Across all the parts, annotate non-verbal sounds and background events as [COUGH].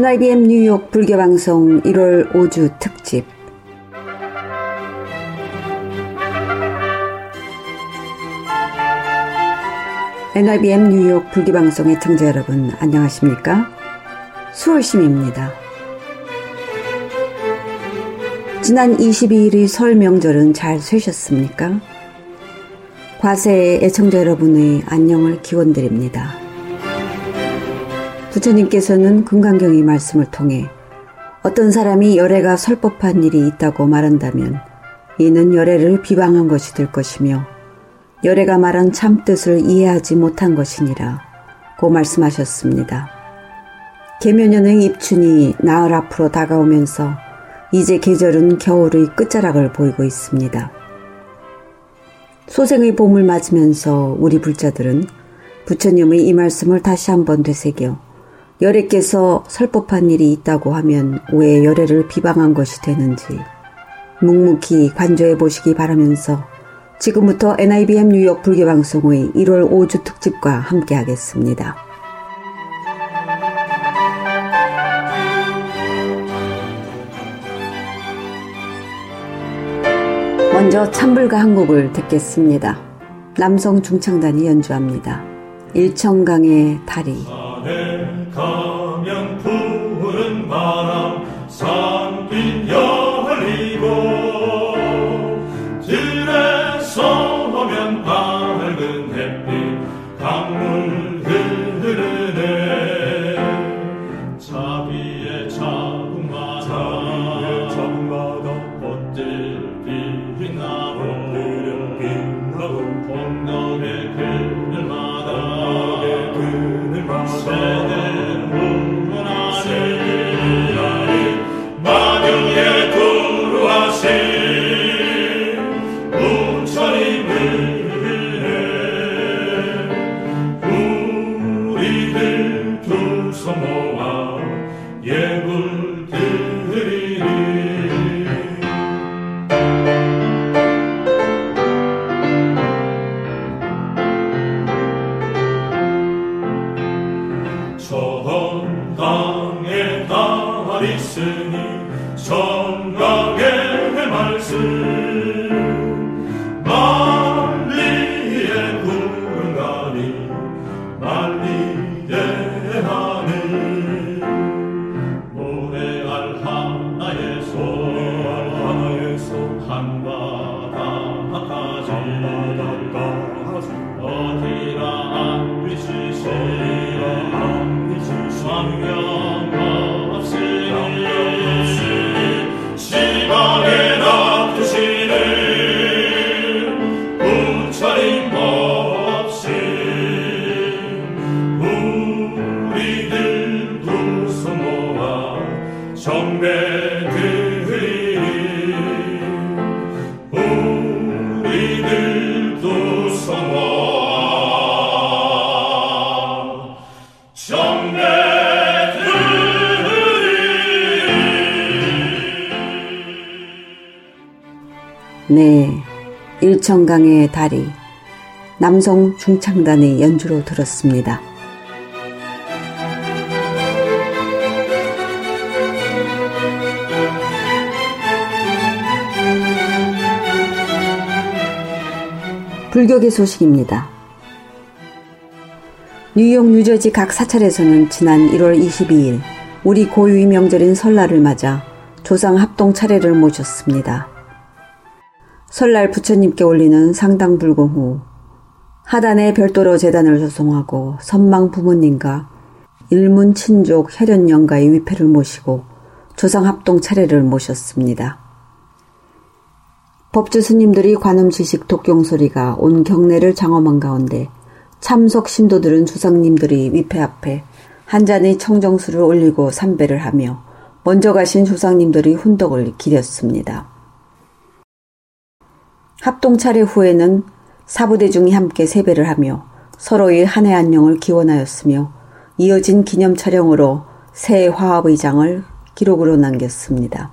NIBM 뉴욕 불교방송 1월 5주 특집 NIBM 뉴욕 불교방송의 청자 여러분 안녕하십니까? 수월심입니다. 지난 22일의 설 명절은 잘 쇠셨습니까? 과세의 애청자 여러분의 안녕을 기원드립니다. 부처님께서는 금강경의 말씀을 통해 어떤 사람이 열애가 설법한 일이 있다고 말한다면 이는 열애를 비방한 것이 될 것이며 열애가 말한 참뜻을 이해하지 못한 것이니라 고 말씀하셨습니다. 계묘년의 입춘이 나흘 앞으로 다가오면서 이제 계절은 겨울의 끝자락을 보이고 있습니다. 소생의 봄을 맞으면서 우리 불자들은 부처님의 이 말씀을 다시 한번 되새겨 열애께서 설법한 일이 있다고 하면 왜 열애를 비방한 것이 되는지 묵묵히 관조해 보시기 바라면서 지금부터 NIBM 뉴욕 불교방송의 1월 5주 특집과 함께 하겠습니다. 먼저 찬불가 한 곡을 듣겠습니다. 남성 중창단이 연주합니다. 일청강의 다리. 가면 일청강의 다리 남성 중창단의 연주로 들었습니다. 불교계 소식입니다. 뉴욕, 뉴저지 각 사찰에서는 지난 1월 22일 우리 고유의 명절인 설날을 맞아 조상 합동 차례를 모셨습니다. 설날 부처님께 올리는 상당 불공 후 하단에 별도로 재단을 조성하고 선망 부모님과 일문 친족 혈연 영가의 위패를 모시고 조상 합동 차례를 모셨습니다. 법주 스님들이 관음 지식 독경 소리가 온 경내를 장엄한 가운데 참석 신도들은 조상님들이 위패 앞에 한 잔의 청정수를 올리고 삼배를 하며 먼저 가신 조상님들의 훈덕을 기렸습니다. 합동 차례 후에는 사부대중이 함께 세배를 하며 서로의 한 해 안녕을 기원하였으며 이어진 기념 촬영으로 새 화합의 장을 기록으로 남겼습니다.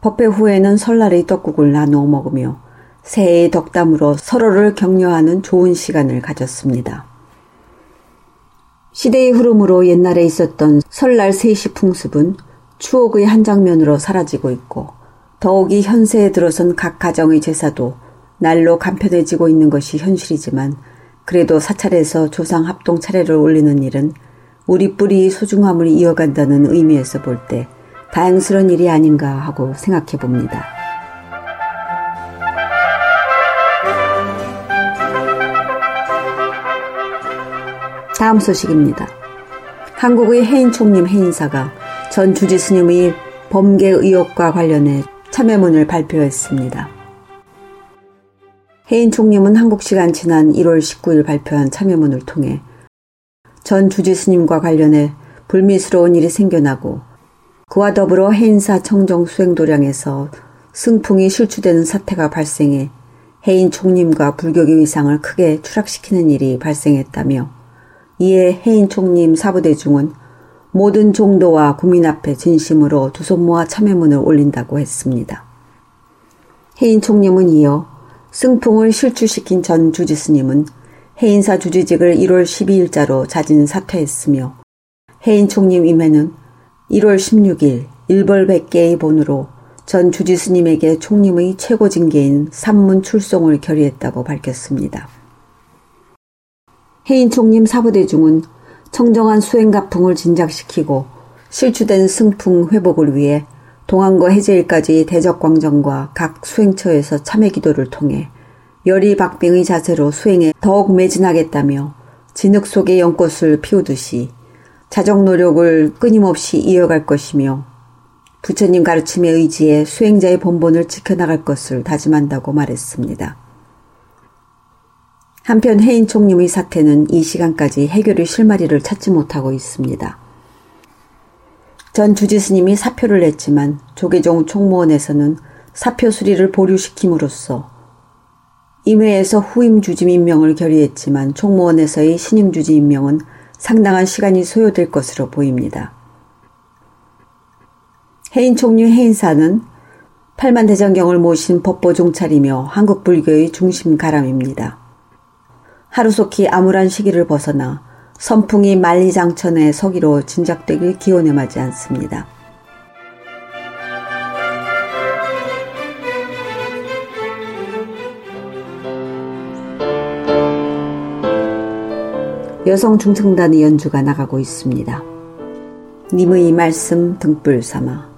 법회 후에는 설날의 떡국을 나누어 먹으며 새해의 덕담으로 서로를 격려하는 좋은 시간을 가졌습니다. 시대의 흐름으로 옛날에 있었던 설날 3시 풍습은 추억의 한 장면으로 사라지고 있고 더욱이 현세에 들어선 각 가정의 제사도 날로 간편해지고 있는 것이 현실이지만 그래도 사찰에서 조상 합동 차례를 올리는 일은 우리 뿌리의 소중함을 이어간다는 의미에서 볼 때 다행스러운 일이 아닌가 하고 생각해 봅니다. 다음 소식입니다. 한국의 해인 총림 해인사가 전 주지 스님의 범계 의혹과 관련해 참여문을 발표했습니다. 해인 총림은 한국 시간 지난 1월 19일 발표한 참여문을 통해 전 주지 스님과 관련해 불미스러운 일이 생겨나고 그와 더불어 해인사 청정 수행 도량에서 승풍이 실추되는 사태가 발생해 해인 총림과 불교계 위상을 크게 추락시키는 일이 발생했다며 이에 해인 총림 사부대중은 모든 종도와 국민 앞에 진심으로 두 손 모아 참여문을 올린다고 했습니다. 해인 총림은 이어 승풍을 실추시킨 전 주지스님은 해인사 주지직을 1월 12일자로 자진 사퇴했으며 해인 총림 임회는 1월 16일 일벌 100개의 본으로 전 주지스님에게 총림의 최고 징계인 산문 출송을 결의했다고 밝혔습니다. 해인 총림 사부대중은 청정한 수행가풍을 진작시키고 실추된 승풍 회복을 위해 동안거 해제일까지 대적광정과 각 수행처에서 참회 기도를 통해 열이박빙의 자세로 수행에 더욱 매진하겠다며 진흙 속에 연꽃을 피우듯이 자정 노력을 끊임없이 이어갈 것이며 부처님 가르침에 의지해 수행자의 본본을 지켜나갈 것을 다짐한다고 말했습니다. 한편 해인 총님의 사태는 이 시간까지 해결의 실마리를 찾지 못하고 있습니다. 전 주지스님이 사표를 냈지만 조계종 총무원에서는 사표 수리를 보류시킴으로써 임회에서 후임 주지 임명을 결의했지만 총무원에서의 신임 주지 임명은 상당한 시간이 소요될 것으로 보입니다. 해인 총리 해인사는 8만 대장경을 모신 법보 종찰이며 한국 불교의 중심 가람입니다. 하루속히 암울한 시기를 벗어나 선풍이 만리장천의 서기로 진작되길 기원해 마지 않습니다. 여성 중성단의 연주가 나가고 있습니다. 님의 말씀 등불 삼아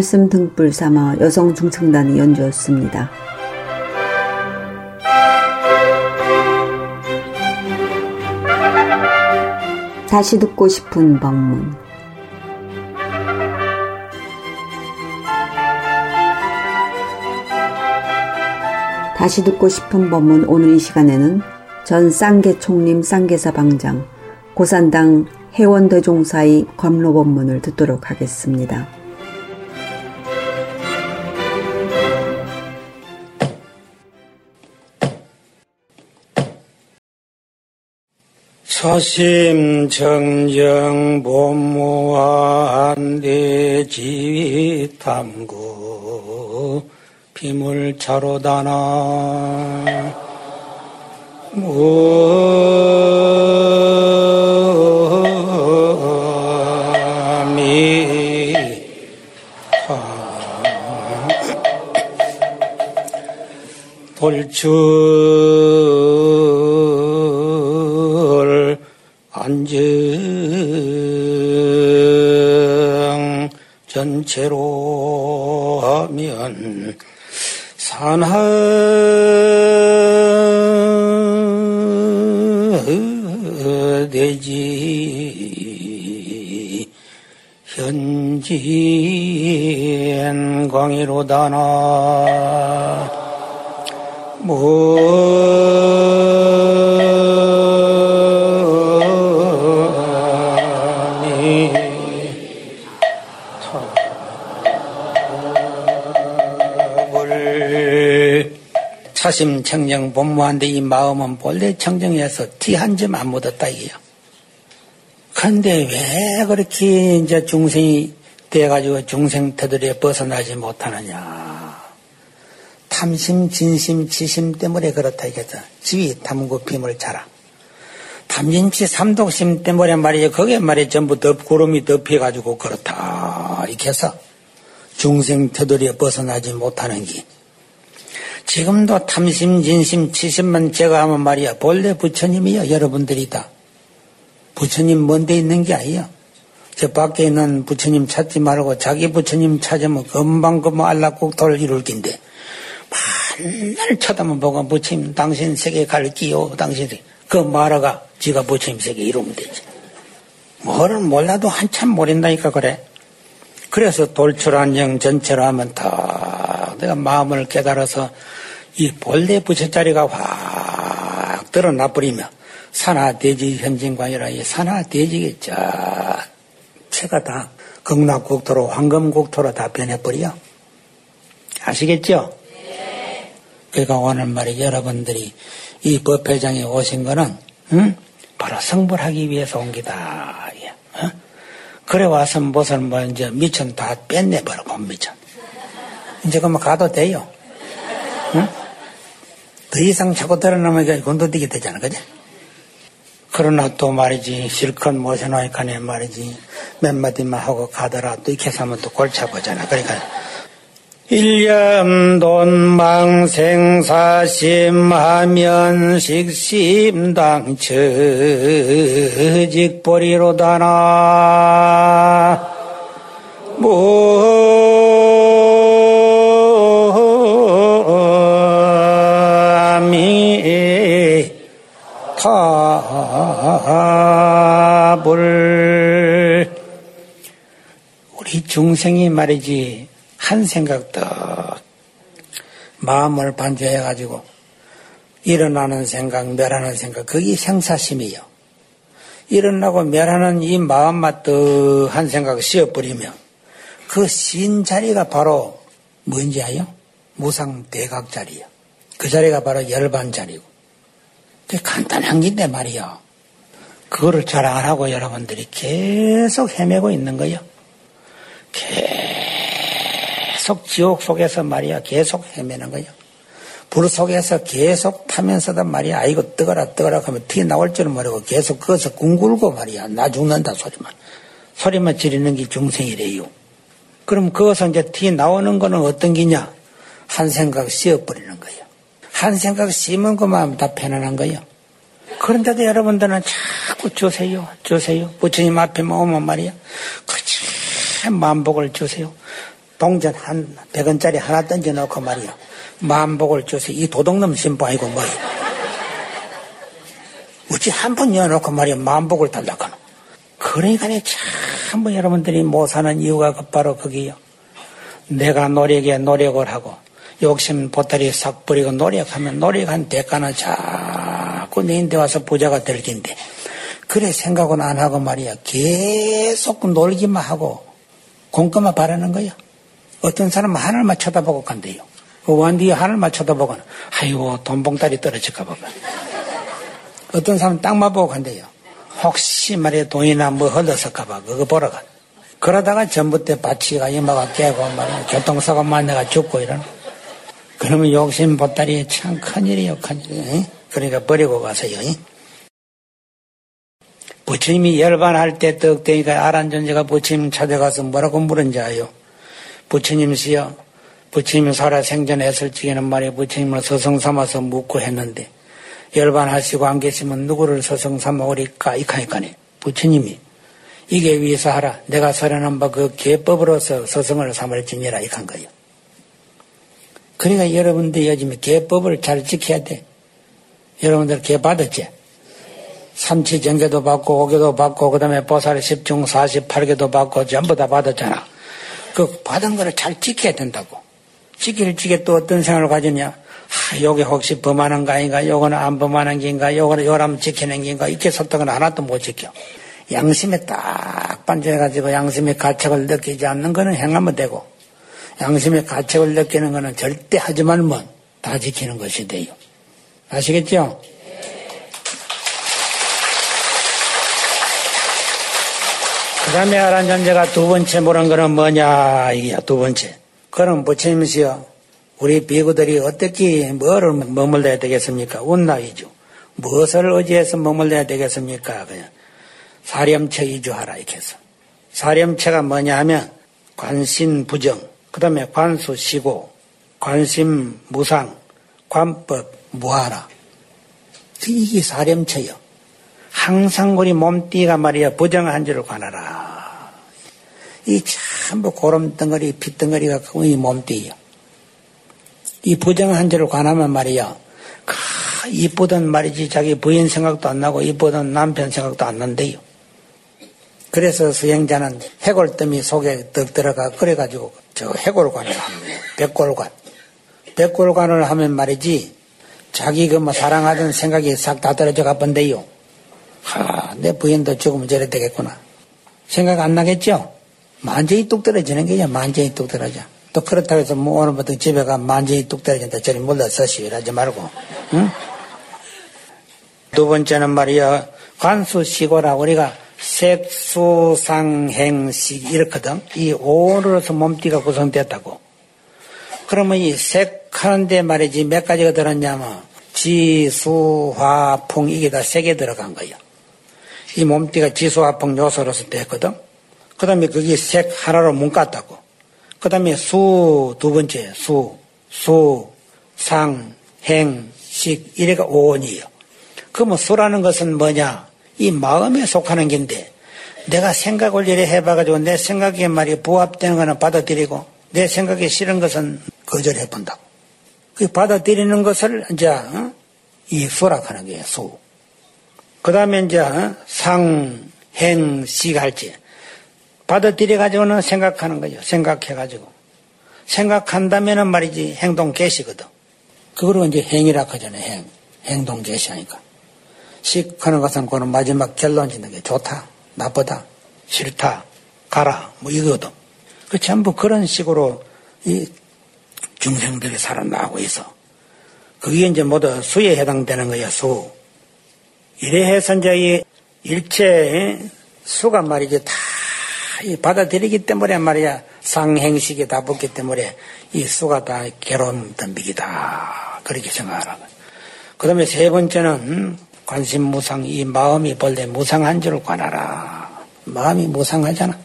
말씀 등불 삼아 여성 중창단이 연주했습니다. 다시 듣고 싶은 방문 다시 듣고 싶은 법문 오늘 이 시간에는 전 쌍계총림 쌍계사 방장 고산당 해원대종사의 관로 법문을 듣도록 하겠습니다. 사심 정정 법무와 한대 지휘 탐구 비물 차로다나 돌출 안정 전체로 하면 산하되지. 현진 광이로다나 뭐 차심 청정 본무한데 이 마음은 본래 청정해서 티 한 점 안 묻었다 이게요. 근데 왜 그렇게 이제 중생이 돼가지고 중생 터들에 벗어나지 못하느냐. 탐심, 진심, 지심 때문에 그렇다 이겠다. 지위, 탐구, 빔을 자라. 탐진치, 삼독심 때문에 말이죠. 그게 말이 전부 덮, 구름이 덮여가지고 그렇다. 이렇게 해서 중생 터들에 벗어나지 못하는 게. 지금도 탐심, 진심, 치심만 제가 하면 말이야. 본래 부처님이요. 여러분들이다. 부처님 먼데 있는 게 아니에요. 저 밖에 있는 부처님 찾지 말고 자기 부처님 찾으면 금방 금방 알락국토를 이룰 긴데 맨날 쳐다만 보고 부처님 당신 세계 갈기요 당신이 그 말아가 지가 부처님 세계 이루면 되지. 뭐를 몰라도 한참 모른다니까 그래. 그래서 돌출안정 전체로 하면 다 내가 마음을 깨달아서 이 본래 부처자리가 확 드러나 버리면 산하 대지 현진관이라 이 산하 대지겠죠. 체가 다 극락국토로 황금국토로 다 변해버려. 아시겠죠? 그러니까 오늘 말이 여러분들이 이 법회장에 오신 거는 응? 바로 성불하기 위해서 온 기다. 어? 그래 와서 무슨 뭐 이제 미천 다 뺐내버려 본 미천. 이제 그만 가도 돼요. 응? 더 이상 자꾸 드러나면 건도되게 되잖아, 그지? 그러나 또 말이지 실컷 모셔놓으니까 말이지 몇 마디만 하고 가더라 또 이렇게 하면 또 골치 아프잖아. 그러니까 일념 돈망생사심하면 식심당처직보리로다나 모 답을 우리 중생이 말이지 한 생각 더 마음을 반조해 가지고 일어나는 생각, 멸하는 생각, 그게 생사심이요. 일어나고 멸하는 이 마음만 또한 생각 씌어버리면 그 신 자리가 바로 뭔지 아요? 무상 대각 자리요. 그 자리가 바로 열반 자리고. 그 간단한 긴데 말이요. 그거를 잘 안 하고 여러분들이 계속 헤매고 있는 거요. 계속 지옥 속에서 말이야 계속 헤매는 거예요. 불 속에서 계속 타면서도 말이야 아이고 뜨거라 뜨거라 하면 티 나올 줄은 모르고 계속 거기서 굶굴고 말이야 나 죽는다 소리만 소리만 지르는 게 중생이래요. 그럼 거기서 이제 티 나오는 거는 어떤 기냐? 한 생각 씌어버리는 거예요. 한 생각 씌면 그만 다 편안한 거예요. 그런데도 여러분들은 자꾸 주세요, 주세요. 부처님 앞에만 오면 말이야. 그치 참 만복을 주세요. 동전 한 100원짜리 하나 던져놓고 말이야. 만복을 주세요. 이 도둑놈 신부 아니고 뭐야. 어찌 한번 열어놓고 말이야. 만복을 달라고 하노. 그러니까 참뭐 여러분들이 못 사는 이유가 그 바로 거기요. 내가 노력에 노력을 하고 욕심 보따리 싹 버리고 노력하면 노력한 대가는 자꾸 내인데 와서 부자가 될 텐데. 그래 생각은 안 하고 말이야. 계속 놀기만 하고 공금만 바라는 거야. 어떤 사람은 하늘만 쳐다보고 간대요. 그 원뒤에 하늘만 쳐다보고는 아이고 돈봉다리 떨어질까 봐. 어떤 사람은 땅만 보고 간대요. 혹시 말이야 돈이나 뭐 흘렀을까 봐. 그거 보러 가. 그러다가 전부 때 바치가 이마가 깨고 말이야 교통사고 만 내가 죽고 이러는 그러면 욕심 보따리 참 큰일이요 큰일 그러니까 버리고 가세요 부처님이 열반할 때 떡대니까 아란전제가 부처님 찾아가서 뭐라고 물은지 아요. 부처님시여, 부처님 살아 생전했을 적에는 말이야 부처님을 서성 삼아서 묻고 했는데 열반하시고 안 계시면 누구를 서성 삼아 오리까 이카니까네. 부처님이 이게 위해서 하라. 내가 설하는 바그 계법으로서 서성을 삼을지니라 이칸 거예요. 그러니까 여러분들 요즘에 계법을 잘 지켜야 돼. 여러분들 계 받았지? 삼치 정계도 받고 오계도 받고 그 다음에 보살 십중 48개도 받고 전부 다 받았잖아. 그 받은 거를 잘 지켜야 된다고. 지킬 적에 또 어떤 생각을 가지냐? 아, 요게 혹시 범하는 거 아닌가? 요거는 안 범하는 게인가? 요거는 요라면 지키는 게인가? 이렇게 건 하나도 못 지켜. 양심에 딱 반전해가지고 양심의 가책을 느끼지 않는 거는 행하면 되고 양심의 가책을 느끼는 거는 절대 하지 말면 다 지키는 것이 돼요. 아시겠죠? 그 다음에 아란 존재가 두 번째 물은 거는 뭐냐, 이게 두 번째. 그럼 부처님이시여, 우리 비구들이 어떻게 뭐를 머물러야 되겠습니까? 운나이죠. 무엇을 의지해서 머물러야 되겠습니까? 그냥 사렴체 이주하라 이렇게 해서. 사렴체가 뭐냐 하면 관심 부정, 그 다음에 관수 시고, 관심 무상, 관법 무하라. 이게 사렴체요. 항상 우리 몸띠가 말이야 부정한 줄을 관하라. 이 전부 고름덩어리, 핏덩어리가 이 몸띠요. 이 부정한 줄을 관하면 말이야. 이쁘던 말이지 자기 부인 생각도 안 나고 이쁘던 남편 생각도 안 난대요. 그래서 수행자는 해골더미 속에 떡 들어가 그래가지고 저 합니다. 백골관. 백골관을 하면 말이지 자기 그 뭐 사랑하던 생각이 싹 다 떨어져 가본데요. 하, 내 부인도 죽으면 저래 되겠구나. 생각 안 나겠죠? 만전히 뚝 떨어지는 게야, 만전히 뚝 떨어져. 또 그렇다고 해서 뭐 오늘부터 집에 가 만전히 뚝 떨어진다. 저리 몰라서 시위하지 말고, 응? 두 번째는 말이야, 관수시고라 우리가 색수상행식 이렇거든. 이 오로서 몸띠가 구성됐다고. 그러면 이 색하는데 말이지 몇 가지가 들었냐면 지수화풍 이게 다세개 들어간 거예요. 이 몸띠가 지수화풍 요소로서 됐거든. 그 다음에 그게 색 하나로 문갔다고. 그 다음에 수 두 번째 수, 수, 상, 행, 식 이래가 오원이에요. 그러면 수라는 것은 뭐냐? 이 마음에 속하는 긴데 내가 생각을 이래 해봐가지고 내 생각에 말이 부합되는 거는 받아들이고 내 생각에 싫은 것은 거절해 본다고. 그 받아들이는 것을 이제 어? 이 수락하는 거예요. 수. 그 다음에 이제 어? 상, 행, 식 할지 받아들여 가지고는 생각하는 거죠. 생각해 가지고 생각한다면은 말이지 행동 개시거든. 그거로 이제 행이라 하잖아요. 행, 행동 개시하니까. 식하는 것은 그는 마지막 결론 짓는 게 좋다, 나쁘다, 싫다, 가라, 뭐 이거거든. 그 전부 그런 식으로 이 중생들이 살아나고 있어. 그게 이제 모두 수에 해당되는 거야, 수. 이래 해서 이제 이 일체 수가 말이지 다 받아들이기 때문에 말이야 상행식이 다 붙기 때문에 이 수가 다 괴로운 덤비기다. 그렇게 생각하라고. 그 다음에 세 번째는 관심 무상, 이 마음이 본래 무상한 줄을 관하라. 마음이 무상하잖아.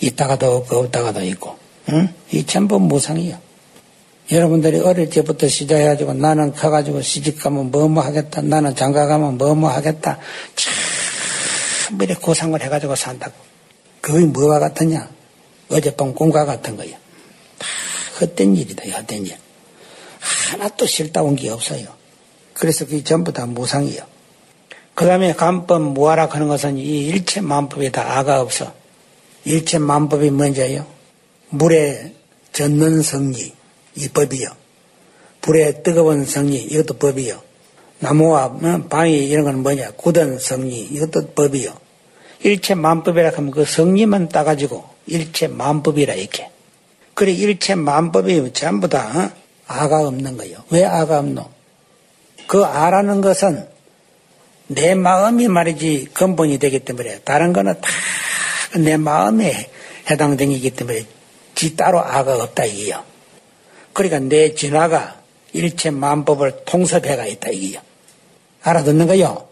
있다가도 없고 없다가도 있고. 응? 이 전부 무상이야. 여러분들이 어릴 때부터 시작해가지고 나는 커가지고 시집가면 뭐뭐 뭐 하겠다. 나는 장가가면 뭐뭐 뭐 하겠다. 참, 이렇게 고상을 해가지고 산다고. 그게 뭐와 같으냐? 어젯밤 꿈과 같은 거예요. 다 헛된 일이다, 헛된 일. 하나도 싫다 온 게 없어요. 그래서 그게 전부 다 무상이요. 그 다음에 간법 무하락 하는 것은 이 일체 만법에 다 아가 없어. 일체 만법이 뭔지요? 물에 젖는 성리, 이 법이요. 불에 뜨거운 성리, 이것도 법이요. 나무와 방이 이런 건 뭐냐? 굳은 성리, 이것도 법이요. 일체 만법이라 하면 그 성리만 따가지고 일체 만법이라 이렇게. 그래, 일체 만법이 전부 다 어? 아가 없는 거예요. 왜 아가 없노? 그 아라는 것은 내 마음이 말이지 근본이 되기 때문에 다른 거는 다 내 마음에 해당되기 때문에 지 따로 아가 없다 이게요. 그러니까 내 진화가 일체 만법을 통섭해가 있다 이게요. 알아듣는 거요?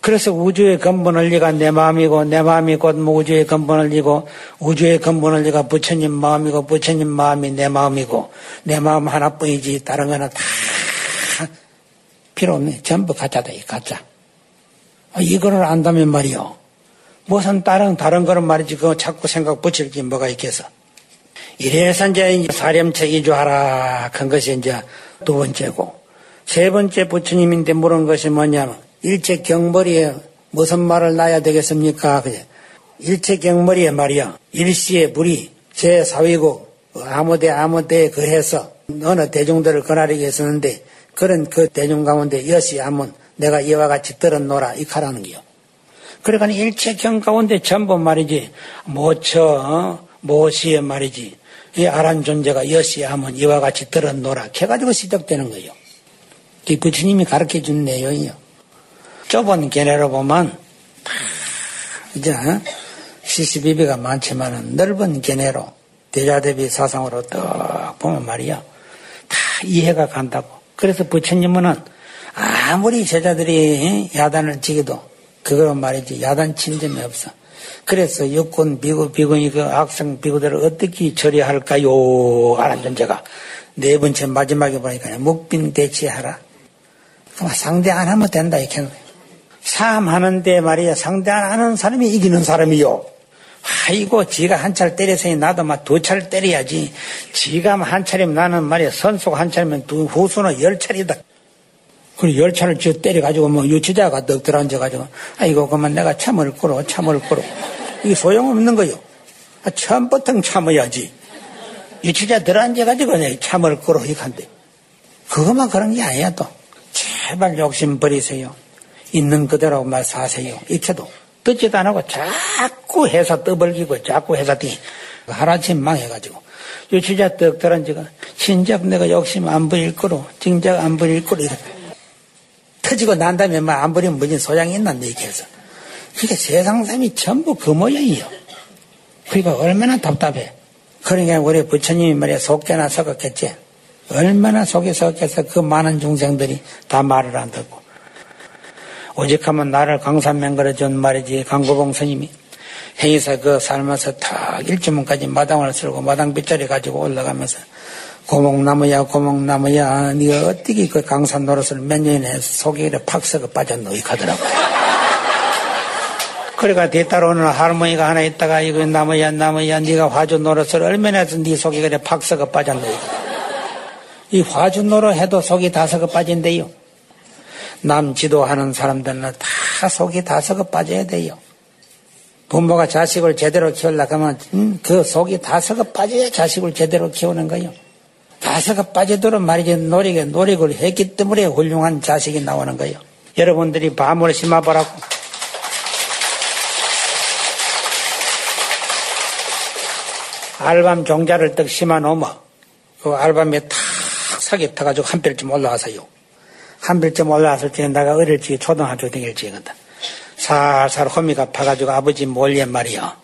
그래서 우주의 근본 원리가 내 마음이고 내 마음이 곧 우주의 근본 원리고 우주의 근본 원리가 부처님 마음이고 부처님 마음이 내 마음이고 내 마음 하나뿐이지 다른 거는 다 필요 없네. 전부 가짜다 이 가짜. 아, 이거를 안다면 말이요. 무슨 다른 다른 거는 말이지 그거 자꾸 생각 붙일 게 뭐가 있겠어. 이래서 이제 사렴체 이주하라 한 것이 이제 두 번째고 세 번째 부처님인데 물은 것이 뭐냐면 일체 경머리에 무슨 말을 놔야 되겠습니까? 그제 일체 경머리에 말이야 일시에 불이 제 사위고 아무데 아무데에 그해서 어느 대중들을 거나리게 했었는데 그런 그 대중 가운데 여시 하면 내가 이와 같이 들었노라 이 카라는 게요. 그러니까 일체 경 가운데 전부 말이지 모처 어? 모시에 말이지 이 아란 존재가 여시 하면 이와 같이 들었노라 해가지고 시작되는 거예요. 이 부처님이 가르쳐 준 내용이요. 좁은 견해로 보면 이제 시시비비가 많지만은 넓은 견해로 대자대비 사상으로 딱 보면 말이야 다 이해가 간다고. 그래서 부처님은 아무리 제자들이 야단을 치기도 그거로 말이지 야단 친 점이 없어. 그래서 육군 비구 비군이 그 악성 비구들을 어떻게 처리할까요? 하는 존재가 네 번째 마지막에 보니까 묵빈 대치하라. 상대 안 하면 된다 이렇게. 싸움 하는데 말이야 상대 안 하는 사람이 이기는 사람이요. 아이고 지가 한 차를 때렸으니 나도 막 두 차를 때려야지. 지가 한 차리면 나는 말이야 선수가 한 차리면 두 후수는 열 차리다. 그리고 열 차를 쥐어 때려가지고 뭐 유치자가 떡 들어앉아가지고 아이고 그만 내가 참을 거로 참을 거로 이게 소용없는 거요. 아, 처음부터 참아야지. 유치자 들어앉아가지고 내 참을 거로 이간데 그것만 그런 게 아니야 또. 제발 욕심 버리세요. 있는 그대로 말 사세요. 이렇게도. 듣지도 안 하고 자꾸 회사 떠벌기고 자꾸 회사 뒤 하나쯤 망해가지고 유치자 떡 들어앉아가 진작 내가 욕심 안 부릴 거로 진작 안 부릴 거로 이렇게 터지고 난 다음에 막안 부리면 무슨 소양이 있나 얘기해서 그게 세상 사람이 전부 그 모양이요. 그러니까 얼마나 답답해. 그러니까 우리 부처님이 말이야 속개나 썩었겠지. 얼마나 속에 썩겠어 그 많은 중생들이 다 말을 안 듣고 오직하면 나를 강산맹거려 준 말이지 강고봉 스님이. 행의사 그 살면서 탁 일주문까지 마당을 쓸고 마당 빗자리 가지고 올라가면서 고목나무야 고목나무야 네가 어떻게 그 강산 노릇을 몇 년에 속에 팍 썩어 빠졌노 이 하더라고. [LAUGHS] 그래가 뒤따라 오는 할머니가 하나 있다가 이거 나무야 나무야 네가 화주 노릇을 얼마나 해서 네 속에 그래 팍 썩어 빠졌노 이 화주 노릇 해도 속이 다 썩어 빠진대요 남 지도하는 사람들은 다 속이 다 썩어 빠져야 돼요. 부모가 자식을 제대로 키우려고 하면 음, 그 속이 다 썩어 빠져야 자식을 제대로 키우는 거예요. 다 썩어 빠지도록 말이지 노력에 노력을 했기 때문에 훌륭한 자식이 나오는 거예요. 여러분들이 밤을 심어보라고. 알밤 종자를 떡 심어 놓으면 그 알밤에 탁 사기 타가지고 한 뼘쯤 올라가서요. 한 별점 올라왔을 때 내가 어릴 적에 초등학교 다닐 적이거든. 살살 호미가 파가지고 아버지 몰래 말이야.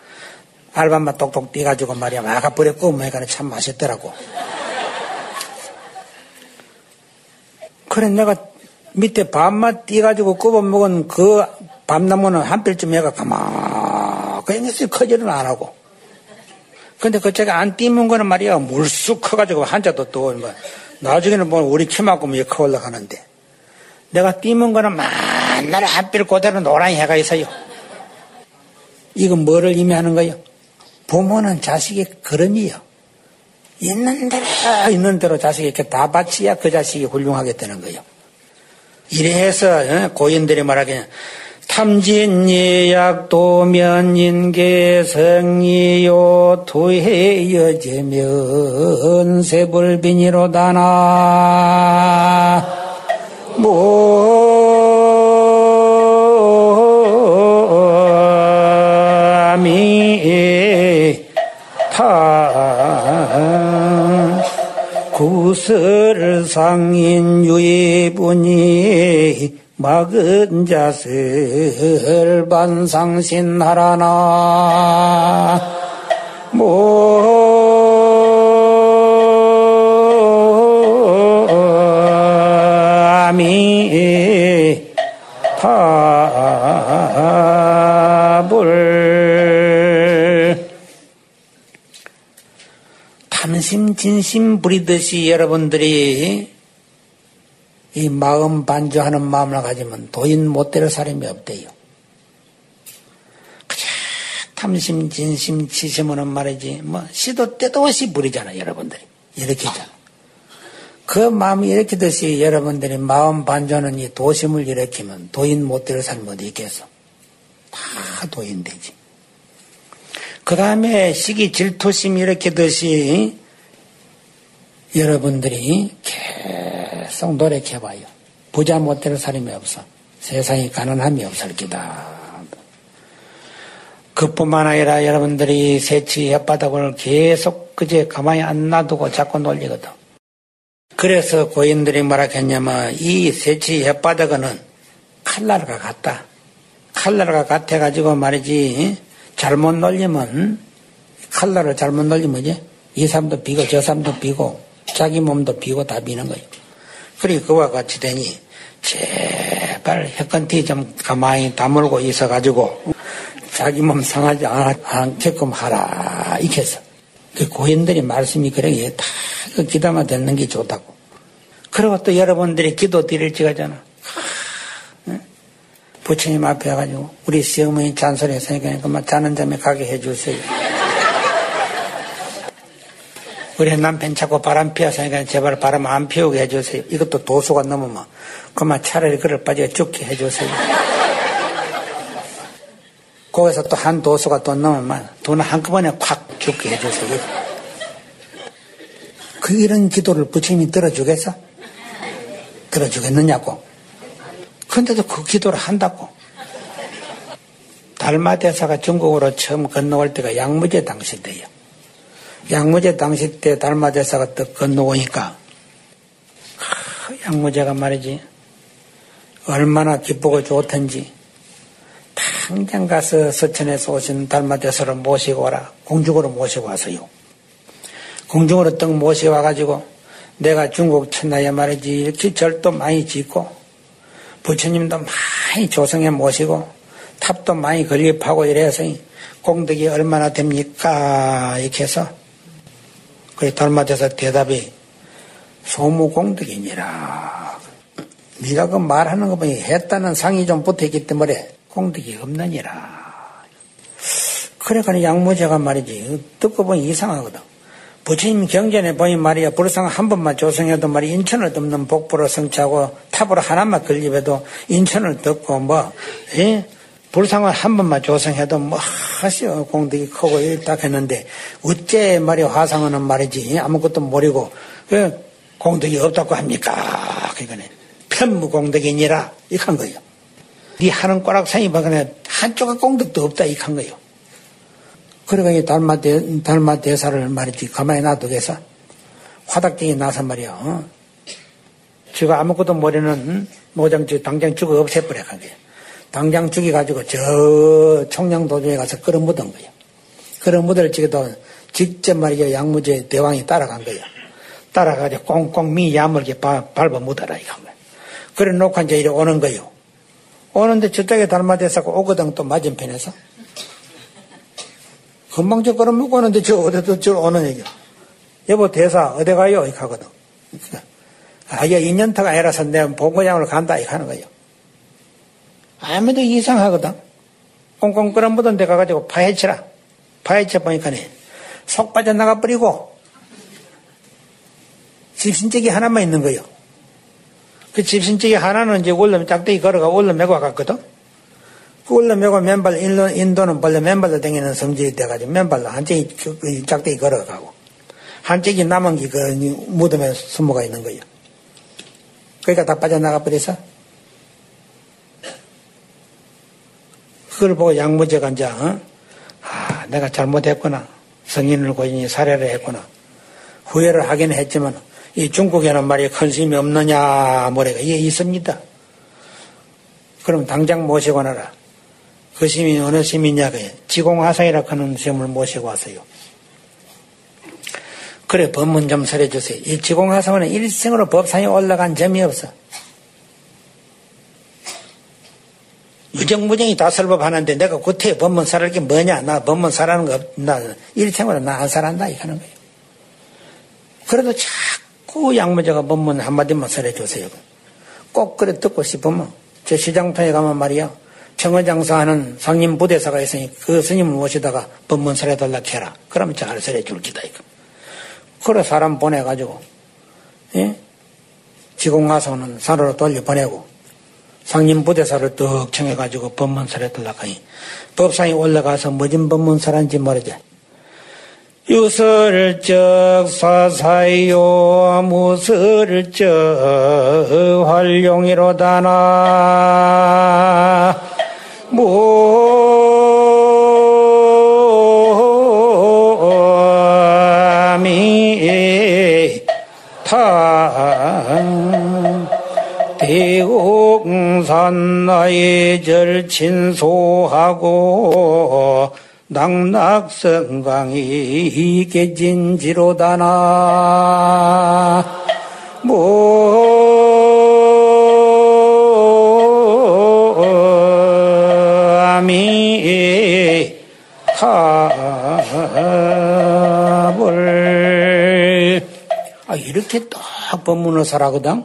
알밤만 똑똑 띄가지고 말이야. 아가 버렸고 뭐니까 참 맛있더라고. 그래 내가 밑에 밥만 띄가지고 굽어 먹은 그 밤나무는 한 뼘쯤 해가 가만히 있어요. 커지는 안 하고. 근데 그 제가 안 띄면 거는 말이야. 물쑥 커가지고 한자도 또 나중에는 뭐 우리 키만큼 이커 올라가는데. 내가 띄문 거는 만날 한필 그대로 노란 해가 있어요. 이건 뭐를 의미하는 거예요? 부모는 자식의 그런이요. 있는 대로, 있는 대로 자식에게 다 바치야 그 자식이 훌륭하게 되는 거예요. 이래서 어, 고인들이 말하기는 탐진예약 도면인계 성이요 투해여제면 세불빈이로다나 모미 타 구설상인 유이분이 막은 자슬 반상신하라나. 모 답을 탐심 진심 부리듯이 여러분들이 이 마음 반주하는 마음을 가지면 도인 못 되는 사람이 없대요. 그저 탐심, 진심, 치심은 말이지. 뭐 시도 때도 없이 부리잖아 여러분들이. 이렇게 잖아. 그 마음이 일으키듯이 여러분들이 마음 반주하는 이 도심을 일으키면 도인 못 되는 사람이 어디 있겠어? 다 도인 되지. 그 다음에 시기 질투심 일으키듯이 여러분들이 계속 노력해봐요. 부자 못되는 사람이 없어. 세상에 가난함이 없을 기다. 그뿐만 아니라 여러분들이 새치 혓바닥을 계속 그제 가만히 안 놔두고 자꾸 놀리거든. 그래서 고인들이 뭐라 했냐면 이 새치 혓바닥은 칼날과 같다. 칼날과 같아가지고 말이지 잘못 놀리면 칼날을 잘못 놀리면 이제 이 사람도 비고 저 사람도 비고 자기 몸도 비고 다 비는 거예요. 그리 그와 같이 되니 제발 혀컨티 좀 가만히 다물고 있어가지고 자기 몸 상하지 않게끔 하라 이렇게 해서 그 고인들이 말씀이 그러게 다그 기다만 듣는 게 좋다고 그리고 또 여러분들이 기도 드릴 지가잖아 부처님 앞에 와가지고 우리 시어머니 잔소리 했으니까 그만 자는 잠에 가게 해주세요 우리 남편 자꾸 바람 피워서니까 제발 바람 안 피우게 해주세요. 이것도 도수가 넘으면 그만 차라리 그를 빠져 죽게 해주세요. 거기서 또 한 도수가 또 넘으면 돈을 한꺼번에 콱 죽게 해주세요. 그 이런 기도를 부처님이 들어주겠어? 들어주겠느냐고. 근데도 그 기도를 한다고. 달마대사가 중국으로 처음 건너올 때가 양무제 당시 때요. 양무제 당시 때 달마대사가 또 건너오니까 양무제가 말이지 얼마나 기쁘고 좋던지 당장 가서 서천에서 오신 달마대사를 모시고 와라. 공중으로 모시고 와서요. 공중으로 떡 모시고 와가지고 내가 중국 천하에 말이지 이렇게 절도 많이 짓고 부처님도 많이 조성해 모시고 탑도 많이 건립하고 이래서 공덕이 얼마나 됩니까? 이렇게 해서 그 달마대사 대답이 소무공덕이니라. 네가 그 말하는 거 보니 했다는 상이 좀 붙어있기 때문에 공덕이 없느니라. 그래가 양무제가 말이지 듣고 보니 이상하거든. 부처님 경전에 보니 말이야 불상 한 번만 조성해도 말이 인천을 덮는 복부로 성취하고 탑으로 하나만 건립해도 인천을 덮고 뭐 예? 불상을 한 번만 조성해도 뭐 하시오 공덕이 크고 딱 했는데 어째 말이 화상은 말이지 아무것도 모르고 그 공덕이 없다고 합니까? 그러니까 편무공덕이니라 이한 거예요. 네 하는 꼬락상이 박근혜 한쪽에 공덕도 없다 이한 거예요. 그러니까 달마 대, 달마 대사를 말이지 가만히 놔두겠어 화닥쟁이 나서 말이야. 어? 지가 아무것도 모르는 모장 지 당장 죽어 없애버려 간 거예요. 당장 죽여가지고 저 청량 도중에 가서 끌어 묻은 거예요. 끌어 묻을 적에도 직접 말이죠. 양무제 대왕이 따라간 거예요. 따라가지고 꽁꽁 미 야물게 밟아 묻어라 이거. 그래 놓고 이제 이리 오는 거예요. 오는데 저쪽에 달마대사가 오거든 또 맞은편에서. 금방 저 걸어 묻고 오는데 저 어디서 저 오는 얘기야. 여보 대사 어디 가요? 이렇게 하거든. [LAUGHS] 아, 이게 인연타가 아니라서 내가 본고장으로 간다 이렇게 하는 거예요. 아무도 이상하거든. 꽁꽁 끌어묻은 데 가가지고 파헤치라. 파헤쳐 보니까네 속 빠져나가 버리고 집신적이 하나만 있는 거예요. 그 집신적이 하나는 이제 원룸 짝대기 걸어가 원룸 메고 갔거든. 그 원룸 메고 맨발 인도, 인도는 원래 맨발로 다니는 성질이 돼가지고 맨발로 한쪽이 짝대기 걸어가고 한쪽이 남은 게 그 무덤에 숨어가 있는 거예요. 그러니까 다 빠져나가 버려서 그걸 보고 양무제가 이제 어? 아 내가 잘못했구나 성인을 고인이 살해를 했구나 후회를 하긴 했지만 이 중국에는 말이야 큰 스님이 없느냐 뭐래가 이게 있습니다. 그럼 당장 모시고 나라. 그 스님이 어느 스님이냐 그 지공화상이라 하는 스님을 모시고 왔어요. 그래 법문 좀 설해 주세요. 이 지공화상은 일생으로 법상에 올라간 점이 없어. 유정무정이 다 설법하는데 내가 구태 법문 설할 게 뭐냐? 나 법문 설하는 거 없, 나 일생으로 나안 설한다 이하는 거예요. 그래도 자 꾸 양무자가 법문 한마디만 설해주세요. 꼭 그래 듣고 싶으면 저 시장터에 가면 말이야 청어장사하는 상님 부대사가 있으니 그 스님을 모시다가 법문 설해달라 해라. 그러면 잘 설해줄 기다 이거. 그래 사람 보내가지고 예? 지공화소는 산으로 돌려 보내고 상임 부대사를 떡 청해가지고 법문설에 들락하니 법상에 올라가서 무슨 법문 설한지 모르지 유설적 사사요 무설적 활용이로다나. 무미 타 대공산 나의 절친소하고 낙낙성광이 깨진지로다나. 모미 합을 아 이렇게 딱 법문을 설하거든?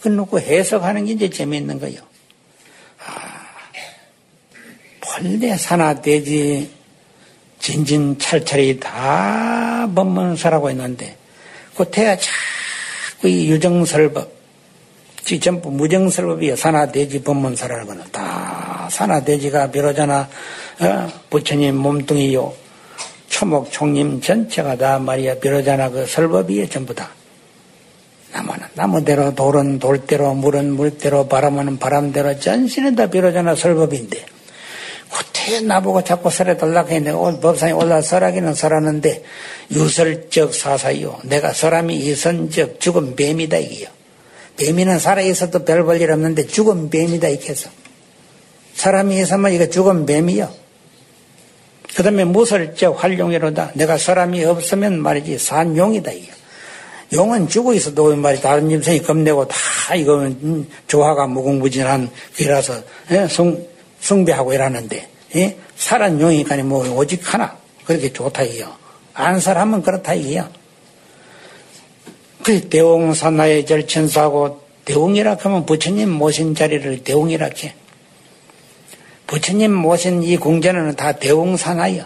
그 놓고 해석하는 게 이제 재미있는 거예요. 아, 본래 산하돼지 진진 찰찰이 다 법문설하고 있는데 그태야 자꾸 이 유정설법 전부 무정설법이요 산하돼지 법문설하는 거는 다 산하돼지가 비로자나 어? 부처님 몸뚱이요 초목 총님 전체가 다 말이야 비로자나 그 설법이에요 전부 다 나무는 나무대로 돌은 돌대로 물은 물대로 바람은 바람대로 전신은 다 비로자나 설법인데 나보고 자꾸 설해달라고 해 내가 오늘 법상에 올라 설하기는 설하는데 유설적 사사요. 내가 사람이 이선적 죽은 뱀이다 이게요. 뱀이는 살아있어도 별 볼일 없는데 죽은 뱀이다 이렇게 해서. 사람이 있으면 이거 죽은 뱀이요. 그 다음에 무설적 활용이로다. 내가 사람이 없으면 말이지 산용이다 이게. 용은 죽어 있어도 말이 다른 짐승이 겁내고 다 이거는 조화가 무궁무진한 그라서 예? 숭, 숭배하고 이러는데 예? 살은 용이니까 뭐 오직 하나 그렇게 좋다 이요. 안 살하면 그렇다 이요. 그 대웅산하의 절천사고 대웅이라 하면 부처님 모신 자리를 대웅이라 해. 부처님 모신 이 궁전은 다 대웅산하여.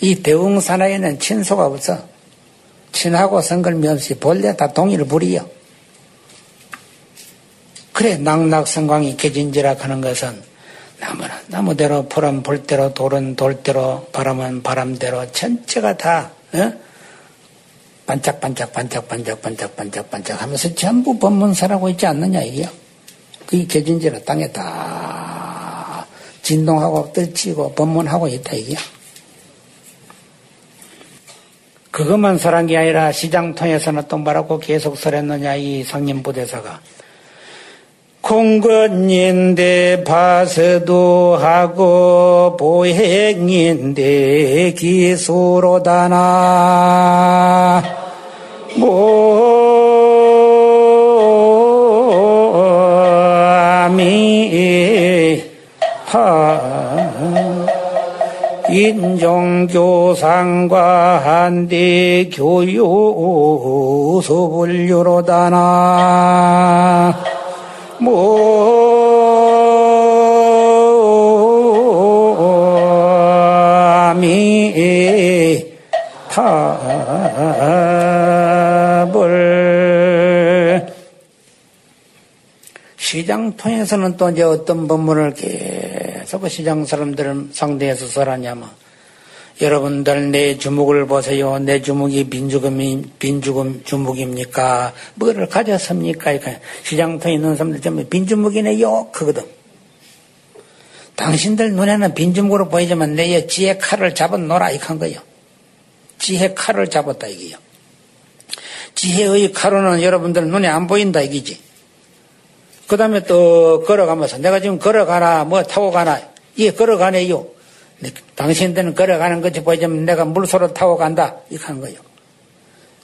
이 대웅산하에는 친소가 없어. 친하고 성걸미 없이 본래 다 동의를 부리요. 그래 낙낙성광이 깨진지라 하는 것은 나무는 나무대로 풀은 풀대로 돌은 돌대로 바람은 바람대로 전체가 다 어? 반짝반짝 반짝반짝 반짝반짝 반짝 하면서 전부 법문사라고 있지 않느냐 이게요. 그게 개진지라 땅에 다 진동하고 떨치고 법문하고 있다 이게요. 그것만 설한 게 아니라 시장 통해서는 또 뭐라고 계속 설했느냐 이 상님부대사가 공건인데 파서도 하고 보행인데 기수로다나. 모미 하 인종교상과 한대 교유소 분류로다나 모미 답을 시장 통해서는 또 이제 어떤 법문을 계속 시장 사람들을 상대해서 설하냐면 여러분들 내 주먹을 보세요. 내 주먹이 빈주금이 빈주금 주먹입니까? 뭐를 가졌습니까? 시장통에 있는 사람들 전부 빈주먹이네요. 그거든. 당신들 눈에는 빈주먹으로 보이지만 내 지혜 칼을 잡아 놓라 이한 거요. 지혜 칼을 잡았다 이게요. 지혜의 칼로는 여러분들 눈에 안 보인다 이기지. 그 다음에 또 걸어가면서 내가 지금 걸어가나 뭐 타고 가나 이게 걸어가네요. 당신들은 걸어가는 것이 보이지만 내가 물소로 타고 간다. 이렇게 한 거예요.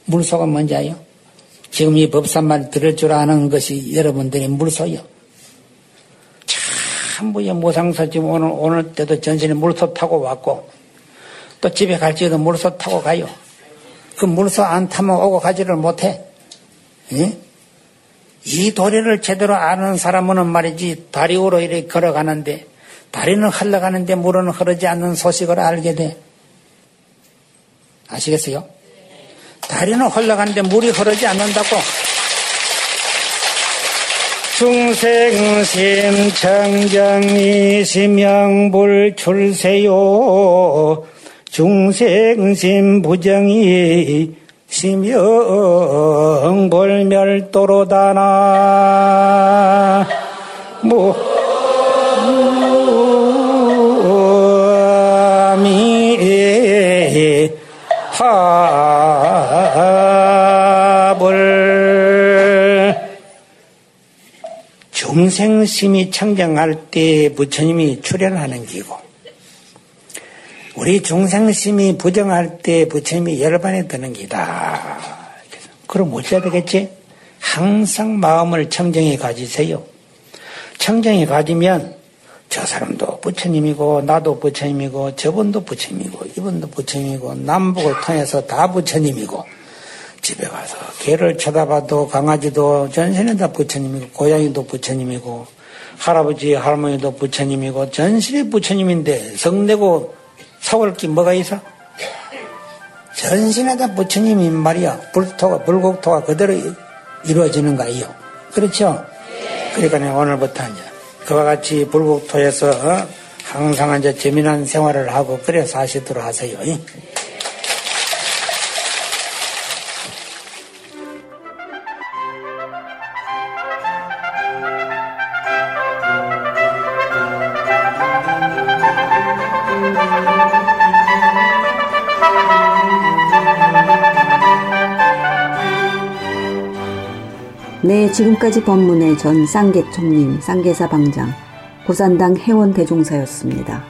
물소가 뭔지 아요? 지금 이 법산말 들을 줄 아는 것이 여러분들이 물소요. 참부의 모상서 지금 오늘, 오늘 때도 전신에 물소 타고 왔고 또 집에 갈지도 물소 타고 가요. 그 물소 안 타면 오고 가지를 못해. 예? 이 도리를 제대로 아는 사람은 말이지 다리오로 이렇게 걸어가는데 다리는 흘러가는데 물은 흐르지 않는 소식을 알게 돼. 아시겠어요? 다리는 흘러가는데 물이 흐르지 않는다고. 중생심 청정이 심양불 출세요. 중생심 부정이 심영불멸도로다나. 뭐, 중생심이 청정할 때 부처님이 출연하는 기고 우리 중생심이 부정할 때 부처님이 열반에 드는 기다. 그럼 어찌해야 되겠지? 항상 마음을 청정히 가지세요. 청정히 가지면 저 사람도 부처님이고 나도 부처님이고 저분도 부처님이고 이분도 부처님이고 남북을 통해서 다 부처님이고 집에 가서 개를 쳐다봐도 강아지도 전신에 다 부처님이고 고양이도 부처님이고 할아버지 할머니도 부처님이고 전신이 부처님인데 성내고 사올 게 뭐가 있어? 전신에 다 부처님인 말이야 불토가 불국토가 그대로 이루어지는 거예요 그렇죠? 그러니까 오늘부터 이제 그와 같이 불국토에서 어? 항상 이제 재미난 생활을 하고 그래 사시도록 하세요. 네, 지금까지 법문의 전 쌍계총님, 쌍계사 방장, 고산당 해원 대종사였습니다.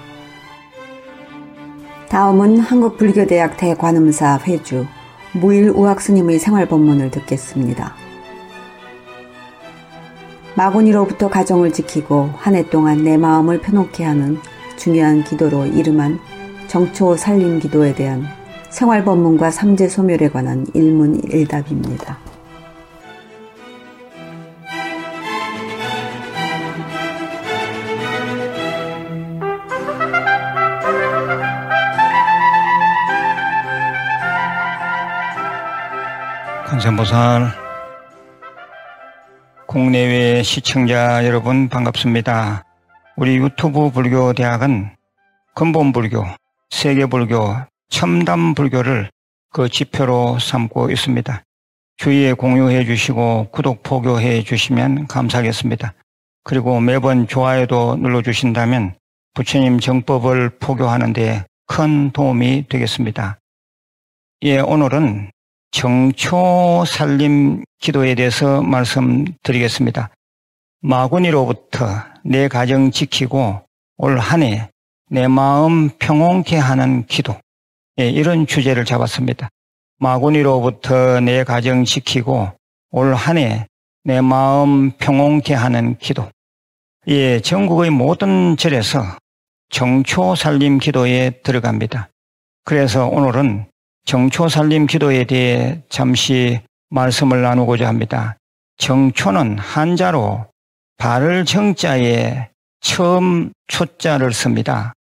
다음은 한국불교대학 대관음사 회주 무일 우학스님의 생활 법문을 듣겠습니다. 마구니로부터 가정을 지키고 한 해 동안 내 마음을 편놓게 하는 중요한 기도로 이름한 정초 살림 기도에 대한 생활 법문과 삼재 소멸에 관한 일문일답입니다. 관세보살 국내외 시청자 여러분 반갑습니다. 우리 유튜브 불교대학은 근본불교, 세계불교, 첨단불교를 그 지표로 삼고 있습니다. 주위에 공유해 주시고 구독, 포교해 주시면 감사하겠습니다. 그리고 매번 좋아요도 눌러주신다면 부처님 정법을 포교하는 데 큰 도움이 되겠습니다. 예, 오늘은 정초 살림 기도에 대해서 말씀드리겠습니다. 마구니로부터 내 가정 지키고 올 한 해 내 마음 평온케 하는 기도. 예, 이런 주제를 잡았습니다. 마구니로부터 내 가정 지키고 올 한 해 내 마음 평온케 하는 기도. 예, 전국의 모든 절에서 정초 살림 기도에 들어갑니다. 그래서 오늘은 정초살림 기도에 대해 잠시 말씀을 나누고자 합니다. 정초는 한자로 발을 정자에 처음 초자를 씁니다.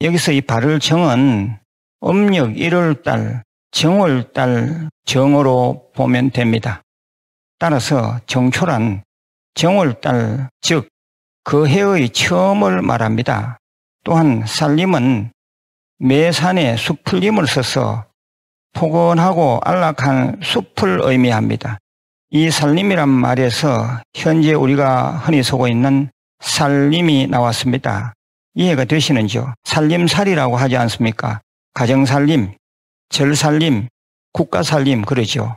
여기서 이 발을 정은 음력 1월달 정월달 정으로 보면 됩니다. 따라서 정초란 정월달 즉 그 해의 처음을 말합니다. 또한 살림은 매산에 숲풀림을 써서 포근하고 안락한 숲을 의미합니다. 이 살림이란 말에서 현재 우리가 흔히 쓰고 있는 살림이 나왔습니다. 이해가 되시는지요? 살림살이라고 하지 않습니까? 가정살림, 절살림, 국가살림 그러죠.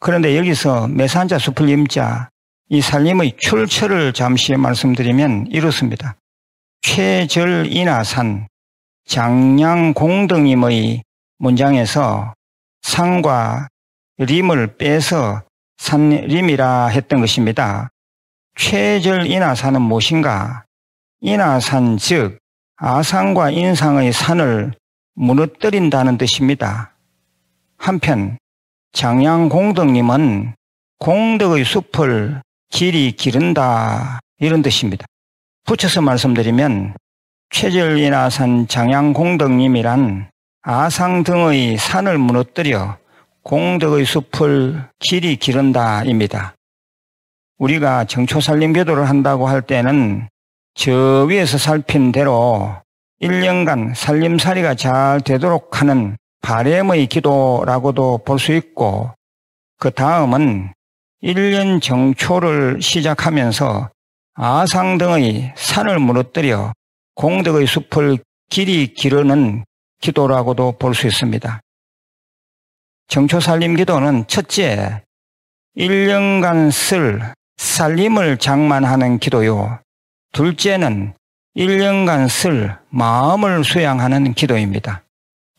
그런데 여기서 매산자 수풀림자 이 살림의 출처를 잠시 말씀드리면 이렇습니다. 최절인하산 장량공등님의 문장에서 상과 림을 빼서 산림이라 했던 것입니다. 최절 인하산은 무엇인가? 인하산 즉 아상과 인상의 산을 무너뜨린다는 뜻입니다. 한편 장양공덕님은 공덕의 숲을 길이 기른다 이런 뜻입니다. 붙여서 말씀드리면 최절인하산 장양공덕님이란 아상 등의 산을 무너뜨려 공덕의 숲을 길이 기른다입니다. 우리가 정초살림교도를 한다고 할 때는 저 위에서 살핀 대로 1년간 살림살이가 잘 되도록 하는 바램의 기도라고도 볼 수 있고 그 다음은 1년 정초를 시작하면서 아상 등의 산을 무너뜨려 공덕의 숲을 길이 기르는 기도라고도 볼 수 있습니다. 정초 살림 기도는 첫째, 1년간 쓸 살림을 장만하는 기도요. 둘째는 1년간 쓸 마음을 수양하는 기도입니다.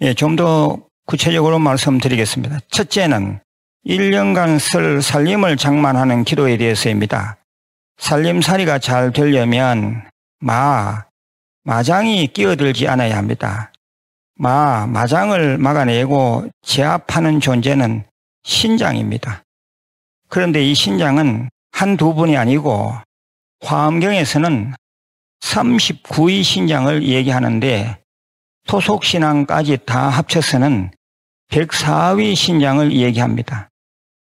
예, 좀 더 구체적으로 말씀드리겠습니다. 첫째는 1년간 쓸 살림을 장만하는 기도에 대해서입니다. 살림살이가 잘 되려면 마, 마장이 끼어들지 않아야 합니다. 마, 마장을 막아내고 제압하는 존재는 신장입니다. 그런데 이 신장은 한두 분이 아니고 화엄경에서는 39위 신장을 얘기하는데 토속신앙까지 다 합쳐서는 104위 신장을 얘기합니다.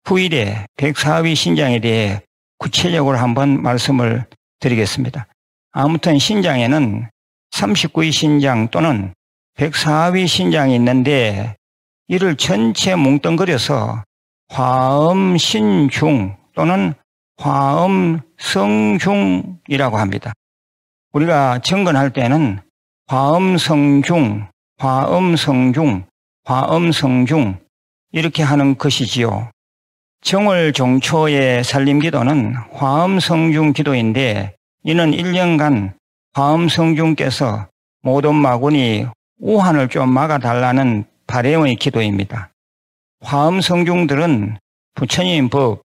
후일에 104위 신장에 대해 구체적으로 한번 말씀을 드리겠습니다. 아무튼 신장에는 39위 신장 또는 104위 신장이 있는데 이를 전체 뭉뚱그려서 화음 신중 또는 화음 성중이라고 합니다. 우리가 정근할 때는 화음 성중, 화음 성중, 화음 성중 이렇게 하는 것이지요. 정월 종초의 살림 기도는 화음 성중 기도인데 이는 1년간 화음 성중께서 모든 마군이 우한을 좀 막아달라는 바램의 기도입니다. 화음 성중들은 부처님 법,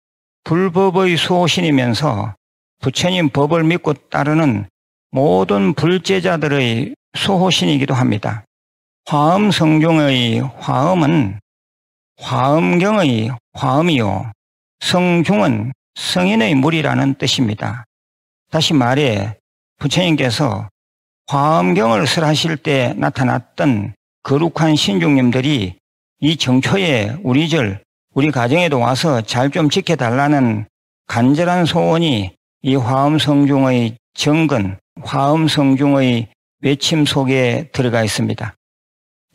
불법의 수호신이면서 부처님 법을 믿고 따르는 모든 불제자들의 수호신이기도 합니다. 화음 성중의 화음은 화음경의 화음이요. 성중은 성인의 물이라는 뜻입니다. 다시 말해 부처님께서 화음경을 설하실 때 나타났던 거룩한 신중님들이 이 정초에 우리 절 우리 가정에도 와서 잘 좀 지켜달라는 간절한 소원이 이 화엄성중의 정근, 화엄성중의 외침 속에 들어가 있습니다.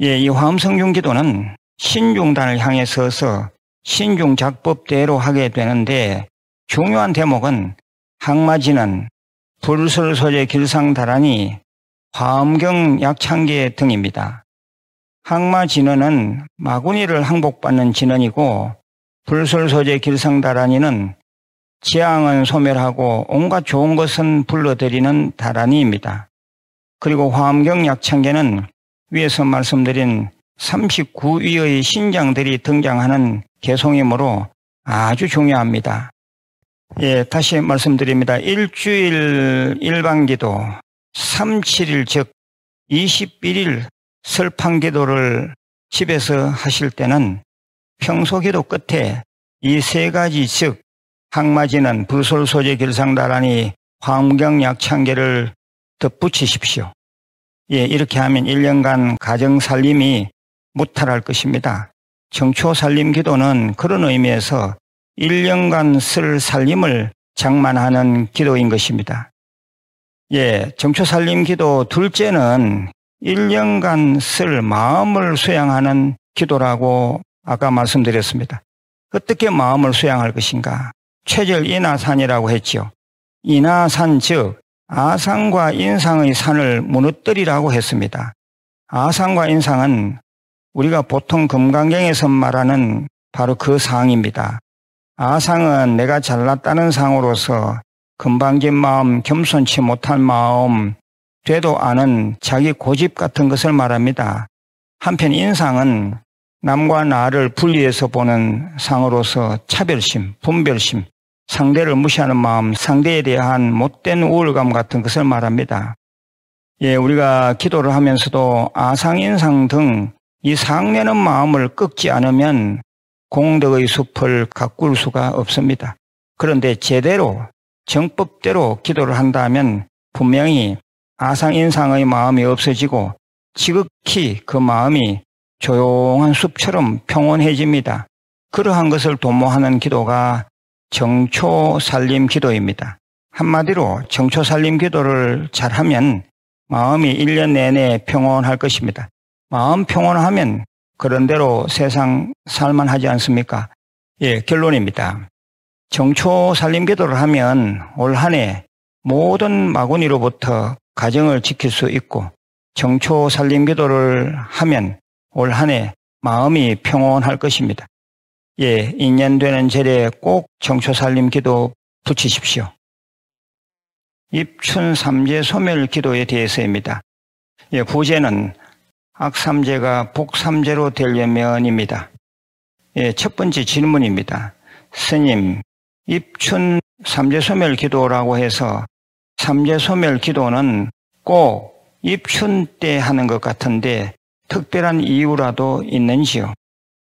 예, 이 화엄성중 기도는 신중단을 향해 서서 신중작법대로 하게 되는데 중요한 대목은 항마지는 불설소재 길상다란이 화엄경 약창계 등입니다. 항마 진언은 마구니를 항복받는 진언이고 불설 소재 길성다란이는 지향은 소멸하고 온갖 좋은 것은 불러들이는 다란이입니다. 그리고 화엄경 약창계는 위에서 말씀드린 39위의 신장들이 등장하는 개송이므로 아주 중요합니다. 예, 다시 말씀드립니다. 일주일 일반기도 37일 즉 21일 설판 기도를 집에서 하실 때는 평소 기도 끝에 이 세 가지 즉 항마지는 불솔 소재 결상다라니 화엄경 약창계를 덧붙이십시오. 예, 이렇게 하면 1년간 가정 살림이 무탈할 것입니다. 정초 살림 기도는 그런 의미에서 1년간 쓸 살림을 장만하는 기도인 것입니다. 예, 정초 살림 기도 둘째는 1년간 쓸 마음을 수양하는 기도라고 아까 말씀드렸습니다. 어떻게 마음을 수양할 것인가? 최절 인하산이라고 했지요. 인하산 즉 아상과 인상의 산을 무너뜨리라고 했습니다. 아상과 인상은 우리가 보통 금강경에서 말하는 바로 그 상입니다. 아상은 내가 잘났다는 상으로서 금방진 마음, 겸손치 못한 마음, 되도 않은 자기 고집 같은 것을 말합니다. 한편 인상은 남과 나를 분리해서 보는 상으로서 차별심, 분별심, 상대를 무시하는 마음, 상대에 대한 못된 우울감 같은 것을 말합니다. 예, 우리가 기도를 하면서도 아상인상 등 이 상내는 마음을 꺾지 않으면 공덕의 숲을 가꿀 수가 없습니다. 그런데 제대로 정법대로 기도를 한다면 분명히 아상인상의 마음이 없어지고 지극히 그 마음이 조용한 숲처럼 평온해집니다. 그러한 것을 도모하는 기도가 정초살림 기도입니다. 한마디로 정초살림 기도를 잘하면 마음이 1년 내내 평온할 것입니다. 마음 평온하면 그런대로 세상 살만하지 않습니까? 예, 결론입니다. 정초 살림 기도를 하면 올 한 해 모든 마구니로부터 가정을 지킬 수 있고 정초 살림 기도를 하면 올 한 해 마음이 평온할 것입니다. 예, 인연되는 절에 꼭 정초 살림 기도 붙이십시오. 입춘 삼재 소멸 기도에 대해서입니다. 예, 부제는 악삼재가 복삼재로 되려면입니다. 예, 첫 번째 질문입니다. 스님, 입춘 삼재 소멸 기도라고 해서 삼재 소멸 기도는 꼭 입춘 때 하는 것 같은데 특별한 이유라도 있는지요?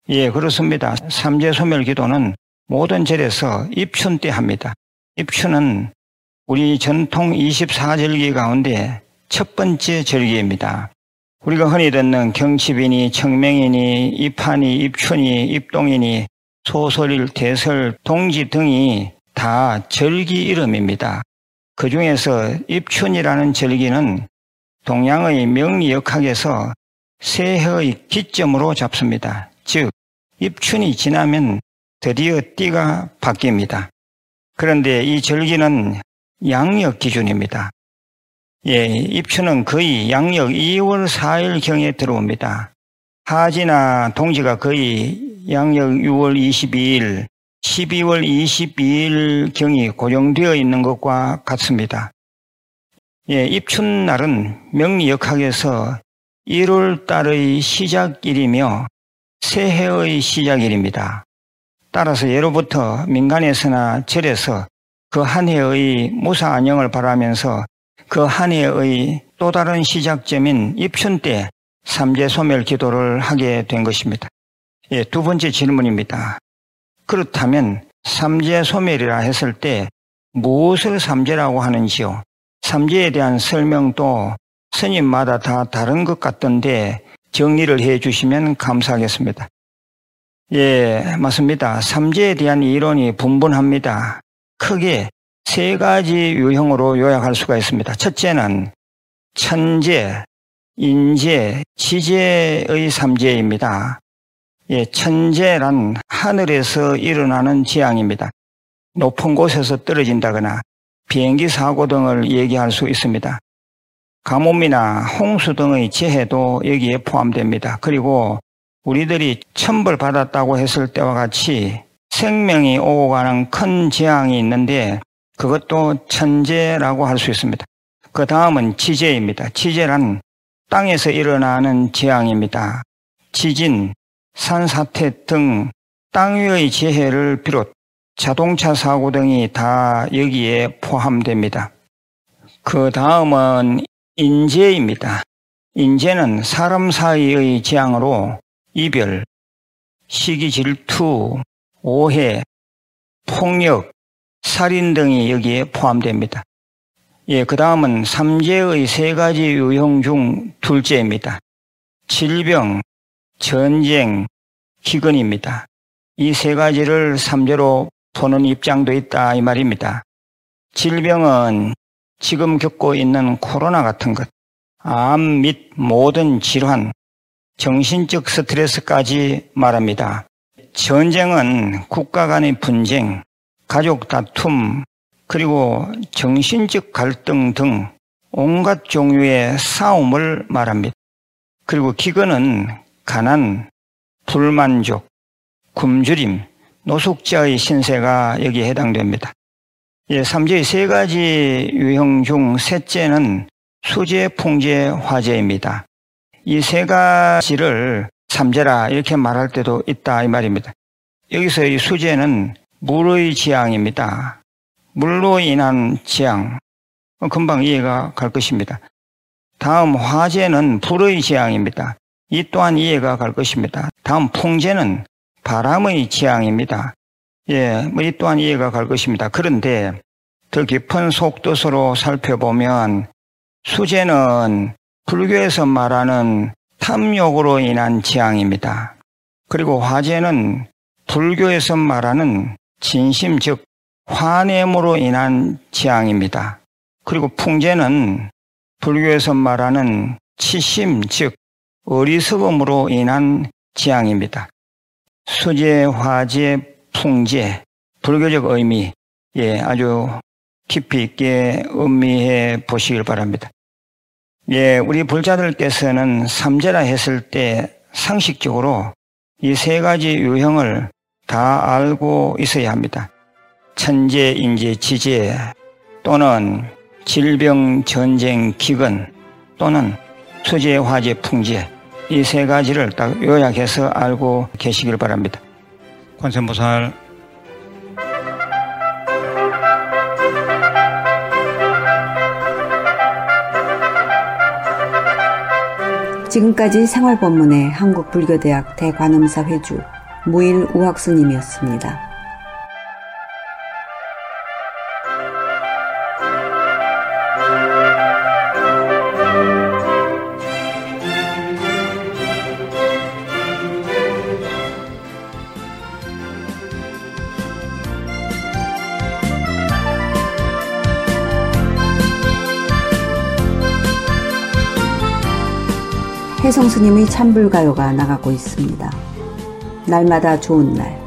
예, 그렇습니다. 삼재 소멸 기도는 모든 절에서 입춘 때 합니다. 입춘은 우리 전통 24절기 가운데 첫 번째 절기입니다. 우리가 흔히 듣는 경칩이니 청명이니 입하니 입춘이 입동이니 소설일 대설 동지 등이 다 절기 이름입니다. 그 중에서 입춘이라는 절기는 동양의 명리역학에서 새해의 기점으로 잡습니다. 즉 입춘이 지나면 드디어 띠가 바뀝니다. 그런데 이 절기는 양력 기준입니다. 예, 입춘은 거의 양력 2월 4일경에 들어옵니다. 하지나 동지가 거의 양력 6월 22일, 12월 22일 경이 고정되어 있는 것과 같습니다. 예, 입춘날은 명리역학에서 1월 달의 시작일이며 새해의 시작일입니다. 따라서 예로부터 민간에서나 절에서 그 한 해의 무사 안녕을 바라면서 그 한 해의 또 다른 시작점인 입춘 때 삼재 소멸 기도를 하게 된 것입니다. 예, 두 번째 질문입니다. 그렇다면 삼재 소멸이라 했을 때 무엇을 삼재라고 하는지요? 삼재에 대한 설명도 스님마다 다 다른 것 같던데 정리를 해 주시면 감사하겠습니다. 예, 맞습니다. 삼재에 대한 이론이 분분합니다. 크게 세 가지 유형으로 요약할 수가 있습니다. 첫째는 천재, 인재, 지재의 삼재입니다. 예, 천재란 하늘에서 일어나는 재앙입니다. 높은 곳에서 떨어진다거나 비행기 사고 등을 얘기할 수 있습니다. 가뭄이나 홍수 등의 재해도 여기에 포함됩니다. 그리고 우리들이 천벌 받았다고 했을 때와 같이 생명이 오고 가는 큰 재앙이 있는데 그것도 천재라고 할 수 있습니다. 그 다음은 지재입니다. 지재란 땅에서 일어나는 재앙입니다. 지진, 산사태 등 땅 위의 재해를 비롯 자동차 사고 등이 다 여기에 포함됩니다. 그 다음은 인재입니다. 인재는 사람 사이의 재앙으로 이별, 시기 질투, 오해, 폭력, 살인 등이 여기에 포함됩니다. 예, 그 다음은 삼재의 세 가지 유형 중 둘째입니다. 질병, 전쟁, 기근입니다. 이 세 가지를 삼재로 보는 입장도 있다 이 말입니다. 질병은 지금 겪고 있는 코로나 같은 것, 암 및 모든 질환, 정신적 스트레스까지 말합니다. 전쟁은 국가 간의 분쟁, 가족 다툼, 그리고 정신적 갈등 등 온갖 종류의 싸움을 말합니다. 그리고 기근은 가난, 불만족, 굶주림, 노숙자의 신세가 여기에 해당됩니다. 예, 삼재의 세 가지 유형 중 셋째는 수재, 풍재, 화재입니다. 이 세 가지를 삼재라 이렇게 말할 때도 있다 이 말입니다. 여기서 이 수재는 물의 지향입니다. 물로 인한 지향, 금방 이해가 갈 것입니다. 다음 화재는 불의 지향입니다. 이 또한 이해가 갈 것입니다. 다음 풍재는 바람의 지향입니다. 예, 뭐 이 또한 이해가 갈 것입니다. 그런데 더 깊은 속도서로 살펴보면 수재는 불교에서 말하는 탐욕으로 인한 지향입니다. 그리고 화재는 불교에서 말하는 진심 즉 화냄으로 인한 지향입니다. 그리고 풍재는 불교에서 말하는 치심 즉 어리석음으로 인한 지향입니다. 수재, 화재, 풍재, 불교적 의미, 예, 아주 깊이 있게 음미해 보시길 바랍니다. 예, 우리 불자들께서는 삼재라 했을 때 상식적으로 이 세 가지 유형을 다 알고 있어야 합니다. 천재, 인재, 지재 또는 질병, 전쟁, 기근 또는 수재, 화재, 풍재 이 세 가지를 딱 요약해서 알고 계시길 바랍니다. 관세음보살 지금까지 생활법문의 한국불교대학 대관음사 회주 무일 우학수님이었습니다. 성 스님의 찬불가요가 나가고 있습니다. 날마다 좋은 날.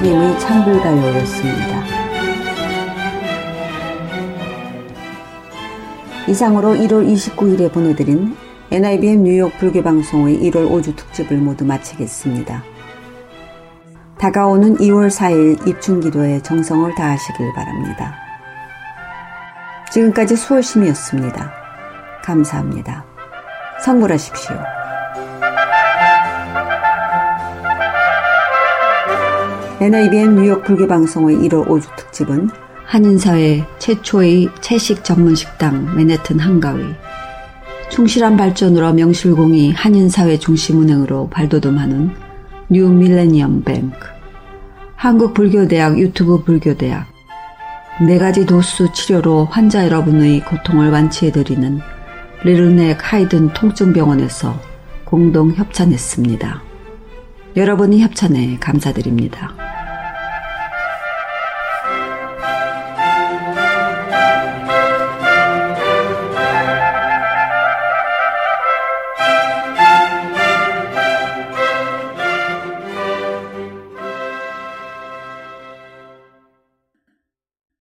스님의 찬불가요였습니다. 이상으로 1월 29일에 보내드린 NIBM 뉴욕 불교방송의 1월 5주 특집을 모두 마치겠습니다. 다가오는 2월 4일 입춘기도에 정성을 다하시길 바랍니다. 지금까지 수월심이었습니다. 감사합니다. 성불하십시오. NIBN 뉴욕 불교방송의 1월 5주 특집은 한인사회 최초의 채식 전문 식당 맨해튼 한가위, 충실한 발전으로 명실공히 한인사회 중심은행으로 발돋움하는 New Millennium Bank, 한국불교대학 유튜브 불교대학, 네 가지 도수 치료로 환자 여러분의 고통을 완치해드리는 리틀넥 하이든 통증병원에서 공동 협찬했습니다. 여러분이 협찬에 감사드립니다.